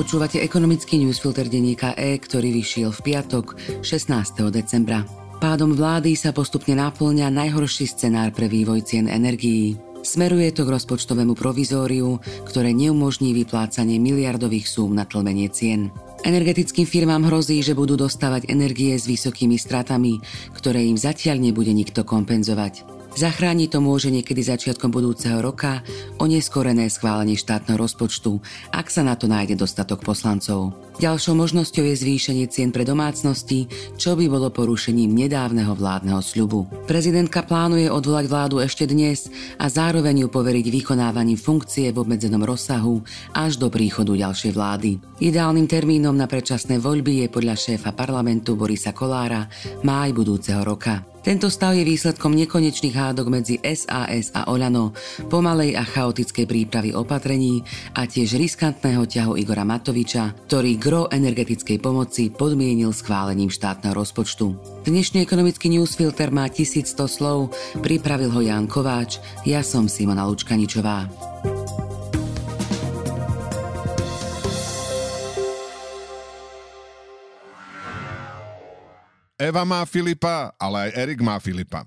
Počúvate ekonomický newsfilter denníka E, ktorý vyšiel v piatok 16. decembra. Pádom vlády sa postupne naplňa najhorší scenár pre vývoj cien energií. Smeruje to k rozpočtovému provizóriu, ktoré neumožní vyplácanie miliardových súm na tlmenie cien. Energetickým firmám hrozí, že budú dostávať energie s vysokými stratami, ktoré im zatiaľ nebude nikto kompenzovať. Zachrániť to môže niekedy začiatkom budúceho roka oneskorené schválenie štátneho rozpočtu, ak sa na to nájde dostatok poslancov. Ďalšou možnosťou je zvýšenie cien pre domácnosti, čo by bolo porušením nedávneho vládneho sľubu. Prezidentka plánuje odvolať vládu ešte dnes a zároveň ju poveriť vykonávaním funkcie v obmedzenom rozsahu až do príchodu ďalšej vlády. Ideálnym termínom na predčasné voľby je podľa šéfa parlamentu Borisa Kolára máj budúceho roka. Tento stav je výsledkom nekonečných hádok medzi SAS a Olano, pomalej a chaotickej prípravy opatrení a tiež riskantného ťahu Igora Matoviča, ktorý gro energetickej pomoci podmienil schválením štátneho rozpočtu. Dnešný ekonomický newsfilter má 1100 slov, pripravil ho Jan Kováč, ja som Simona Lučkaničová. Eva má Filipa, ale aj Erik má Filipa.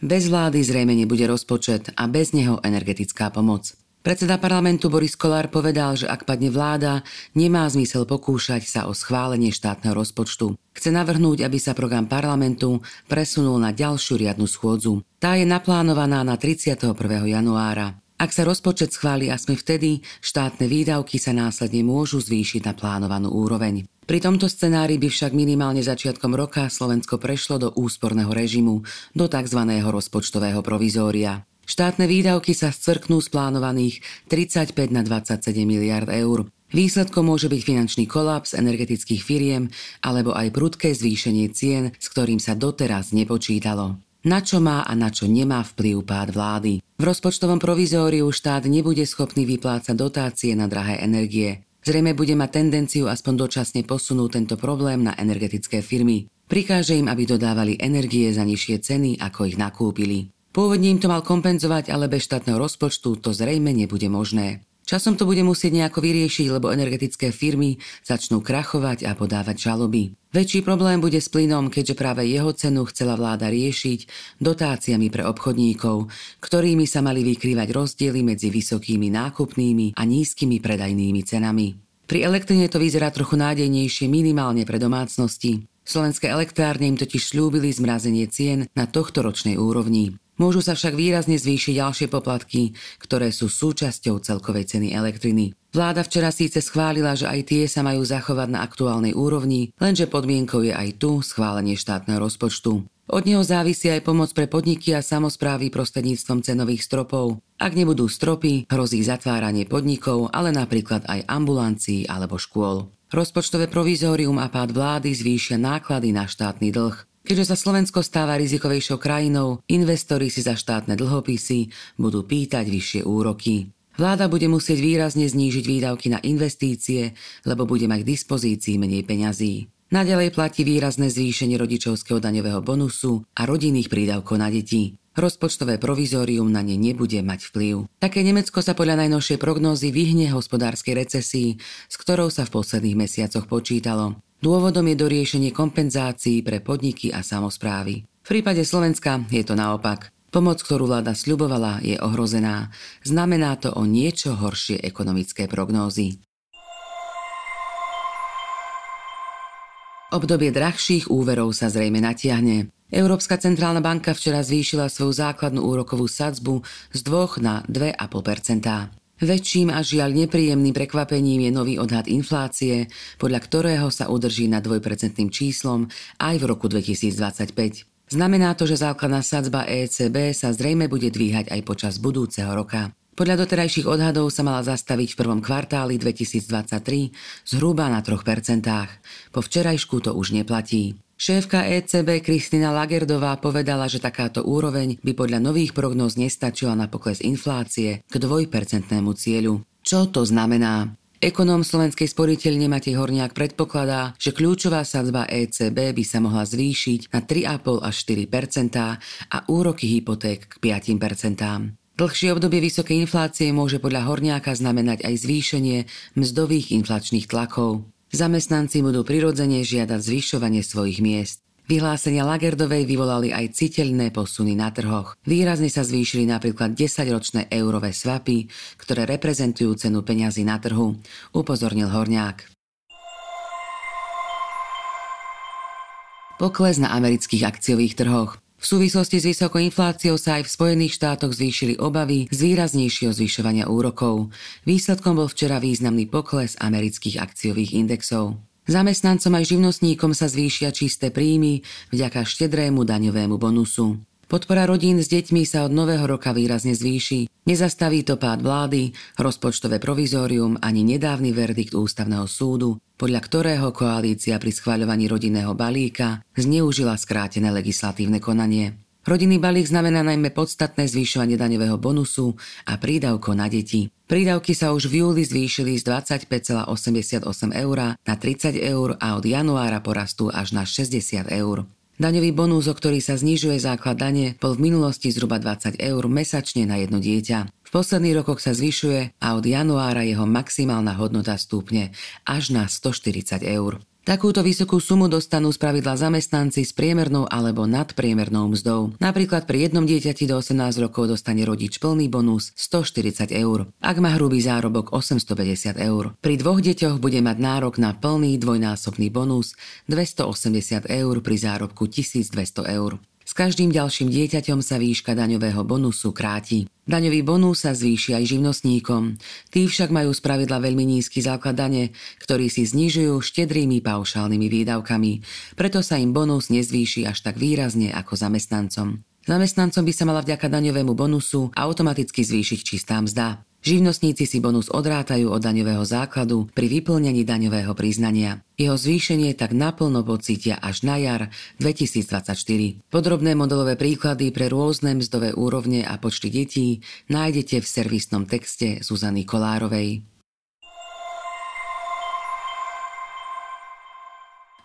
Bez vlády zrejme nebude rozpočet a bez neho energetická pomoc. Predseda parlamentu Boris Kolár povedal, že ak padne vláda, nemá zmysel pokúšať sa o schválenie štátneho rozpočtu. Chce navrhnúť, aby sa program parlamentu presunul na ďalšiu riadnu schôdzu. Tá je naplánovaná na 31. januára. Ak sa rozpočet schváli aspoň vtedy, štátne výdavky sa následne môžu zvýšiť na plánovanú úroveň. Pri tomto scenári by však minimálne začiatkom roka Slovensko prešlo do úsporného režimu, do tzv. rozpočtového provizória. Štátne výdavky sa scvrknú z plánovaných 35 na 27 miliard eur. Výsledkom môže byť finančný kolaps energetických firiem alebo aj prudké zvýšenie cien, s ktorým sa doteraz nepočítalo. Na čo má a na čo nemá vplyv pád vlády? V rozpočtovom provizóriu štát nebude schopný vyplácať dotácie na drahé energie. Zrejme bude mať tendenciu aspoň dočasne posunúť tento problém na energetické firmy. Prikáže im, aby dodávali energie za nižšie ceny, ako ich nakúpili. Pôvodne im to mal kompenzovať, ale bez štátneho rozpočtu to zrejme nebude možné. Časom to bude musieť nejako vyriešiť, lebo energetické firmy začnú krachovať a podávať žaloby. Väčší problém bude s plynom, keďže práve jeho cenu chcela vláda riešiť dotáciami pre obchodníkov, ktorými sa mali vykrývať rozdiely medzi vysokými nákupnými a nízkymi predajnými cenami. Pri elektrine to vyzerá trochu nádejnejšie minimálne pre domácnosti. Slovenské elektrárne im totiž slúbili zmrazenie cien na tohto ročnej úrovni. Môžu sa však výrazne zvýšiť ďalšie poplatky, ktoré sú súčasťou celkovej ceny elektriny. Vláda včera síce schválila, že aj tie sa majú zachovať na aktuálnej úrovni, lenže podmienkou je aj tu schválenie štátneho rozpočtu. Od neho závisí aj pomoc pre podniky a samozprávy prostredníctvom cenových stropov. Ak nebudú stropy, hrozí zatváranie podnikov, ale napríklad aj ambulancií alebo škôl. Rozpočtové provizórium a pád vlády zvýšia náklady na štátny dlh. Keďže sa Slovensko stáva rizikovejšou krajinou, investori si za štátne dlhopisy budú pýtať vyššie úroky. Vláda bude musieť výrazne znížiť výdavky na investície, lebo bude mať k dispozícii menej peňazí. Naďalej platí výrazné zvýšenie rodičovského daňového bonusu a rodinných prídavkov na deti. Rozpočtové provizórium na ne nebude mať vplyv. Také Nemecko sa podľa najnovšej prognózy vyhne hospodárskej recesii, s ktorou sa v posledných mesiacoch počítalo. Dôvodom je doriešenie kompenzácií pre podniky a samozprávy. V prípade Slovenska je to naopak. Pomoc, ktorú vláda sľubovala, je ohrozená. Znamená to o niečo horšie ekonomické prognózy. Obdobie drahších úverov sa zrejme natiahne. Európska centrálna banka včera zvýšila svoju základnú úrokovú sadzbu z 2 na 2,5% Väčším a žiaľ nepríjemným prekvapením je nový odhad inflácie, podľa ktorého sa udrží nad dvojpercentným číslom aj v roku 2025. Znamená to, že základná sadzba ECB sa zrejme bude dvíhať aj počas budúceho roka. Podľa doterajších odhadov sa mala zastaviť v prvom kvartáli 2023 zhruba na 3%. Po včerajšku to už neplatí. Šéfka ECB Kristina Lagerdová povedala, že takáto úroveň by podľa nových prognóz nestačila na pokles inflácie k dvojpercentnému cieľu. Čo to znamená? Ekonóm Slovenskej sporiteľne Matej Horniak predpokladá, že kľúčová sadzba ECB by sa mohla zvýšiť na 3,5 až 4% a úroky hypoték k 5% Dlhšie obdobie vysokej inflácie môže podľa Horniáka znamenať aj zvýšenie mzdových inflačných tlakov. Zamestnanci budú prirodzene žiadať zvyšovanie svojich miest. Vyhlásenia Lagerdovej vyvolali aj citeľné posuny na trhoch. Výrazne sa zvýšili napríklad 10-ročné eurové svapy, ktoré reprezentujú cenu peňazí na trhu, upozornil Horniák. Pokles na amerických akciových trhoch. V súvislosti s vysokou infláciou sa aj v Spojených štátoch zvýšili obavy z výraznejšieho zvyšovania úrokov. Výsledkom bol včera významný pokles amerických akciových indexov. Zamestnancom aj živnostníkom sa zvýšia čisté príjmy vďaka štedrému daňovému bonusu. Podpora rodín s deťmi sa od nového roka výrazne zvýši. Nezastaví to pád vlády, rozpočtové provizórium ani nedávny verdikt ústavného súdu, podľa ktorého koalícia pri schváľovaní rodinného balíka zneužila skrátené legislatívne konanie. Rodinný balík znamená najmä podstatné zvýšovanie daňového bonusu a prídavko na deti. Prídavky sa už v júli zvýšili z 25,88 eur na 30 eur a od januára porastú až na 60 eur. Daňový bonus, o ktorý sa znižuje základ dane, bol v minulosti zhruba 20 eur mesačne na jedno dieťa. V posledných rokoch sa zvyšuje a od januára jeho maximálna hodnota stúpne až na 140 eur. Takúto vysokú sumu dostanú spravidla zamestnanci s priemernou alebo nadpriemernou mzdou. Napríklad pri jednom dieťati do 18 rokov dostane rodič plný bonus 140 eur, ak má hrubý zárobok 850 eur. Pri dvoch deťoch bude mať nárok na plný dvojnásobný bonus 280 eur pri zárobku 1200 eur. S každým ďalším dieťaťom sa výška daňového bonusu kráti. Daňový bonus sa zvýši aj živnostníkom. Tí však majú spravidla veľmi nízky základ dane, ktorý si znižujú štedrými paušálnymi výdavkami, preto sa im bonus nezvýši až tak výrazne ako zamestnancom. Zamestnancom by sa mala vďaka daňovému bonusu automaticky zvýšiť čistá mzda. Živnostníci si bonus odrátajú od daňového základu pri vyplnení daňového priznania. Jeho zvýšenie tak naplno pocítia až na jar 2024. Podrobné modelové príklady pre rôzne mzdové úrovne a počty detí nájdete v servisnom texte Zuzany Kolárovej.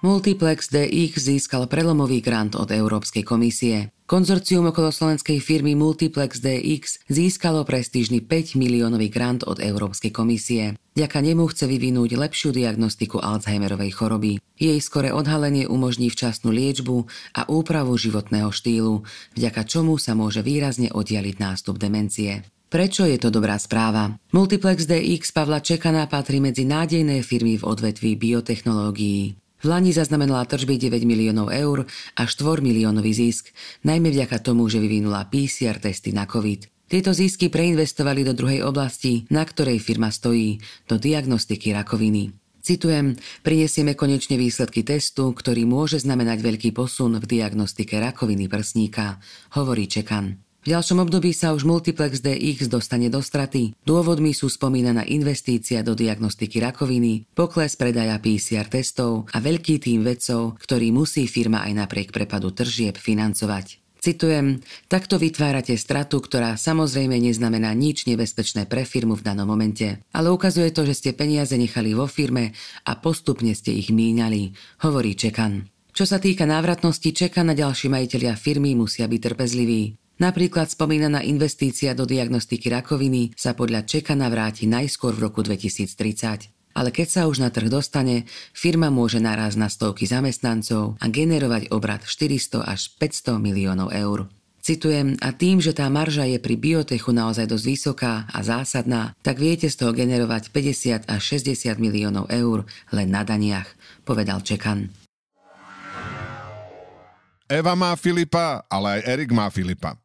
Multiplex DX získal prelomový grant od Európskej komisie. Konzorcium okolo slovenskej firmy Multiplex DX získalo prestížny 5 miliónový grant od Európskej komisie. Ďaka nemu chce vyvinúť lepšiu diagnostiku Alzheimerovej choroby. Jej skore odhalenie umožní včasnú liečbu a úpravu životného štýlu, vďaka čomu sa môže výrazne oddialiť nástup demencie. Prečo je to dobrá správa? Multiplex DX Pavla Čekana patrí medzi nádejné firmy v odvetví biotechnológií. V Lani zaznamenala tržby 9 miliónov eur a 4 miliónový zisk, najmä vďaka tomu, že vyvinula PCR testy na COVID. Tieto zisky preinvestovali do druhej oblasti, na ktorej firma stojí, do diagnostiky rakoviny. Citujem, prinesieme konečne výsledky testu, ktorý môže znamenať veľký posun v diagnostike rakoviny prsníka, hovorí Čekan. V ďalšom období sa už Multiplex DX dostane do straty. Dôvodmi sú spomínaná investícia do diagnostiky rakoviny, pokles predaja PCR testov a veľký tým vedcov, ktorý musí firma aj napriek prepadu tržieb financovať. Citujem, takto vytvárate stratu, ktorá samozrejme neznamená nič nebezpečné pre firmu v danom momente, ale ukazuje to, že ste peniaze nechali vo firme a postupne ste ich míňali, hovorí Čekan. Čo sa týka návratnosti, čeka na ďalší majiteľia firmy musia byť trpezliví. Napríklad spomínaná investícia do diagnostiky rakoviny sa podľa Čekana vráti najskôr v roku 2030. Ale keď sa už na trh dostane, firma môže naraz na stovky zamestnancov a generovať obrad 400 až 500 miliónov eur. Citujem, a tým, že tá marža je pri biotechu naozaj dosť vysoká a zásadná, tak viete z toho generovať 50 až 60 miliónov eur len na daniach, povedal Čekan. Eva má Filipa, ale aj Erik má Filipa.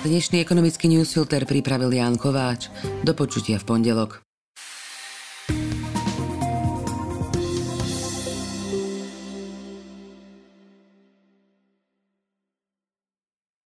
Dnešný ekonomický newsfilter pripravil Jan Kováč. Do počutia v pondelok.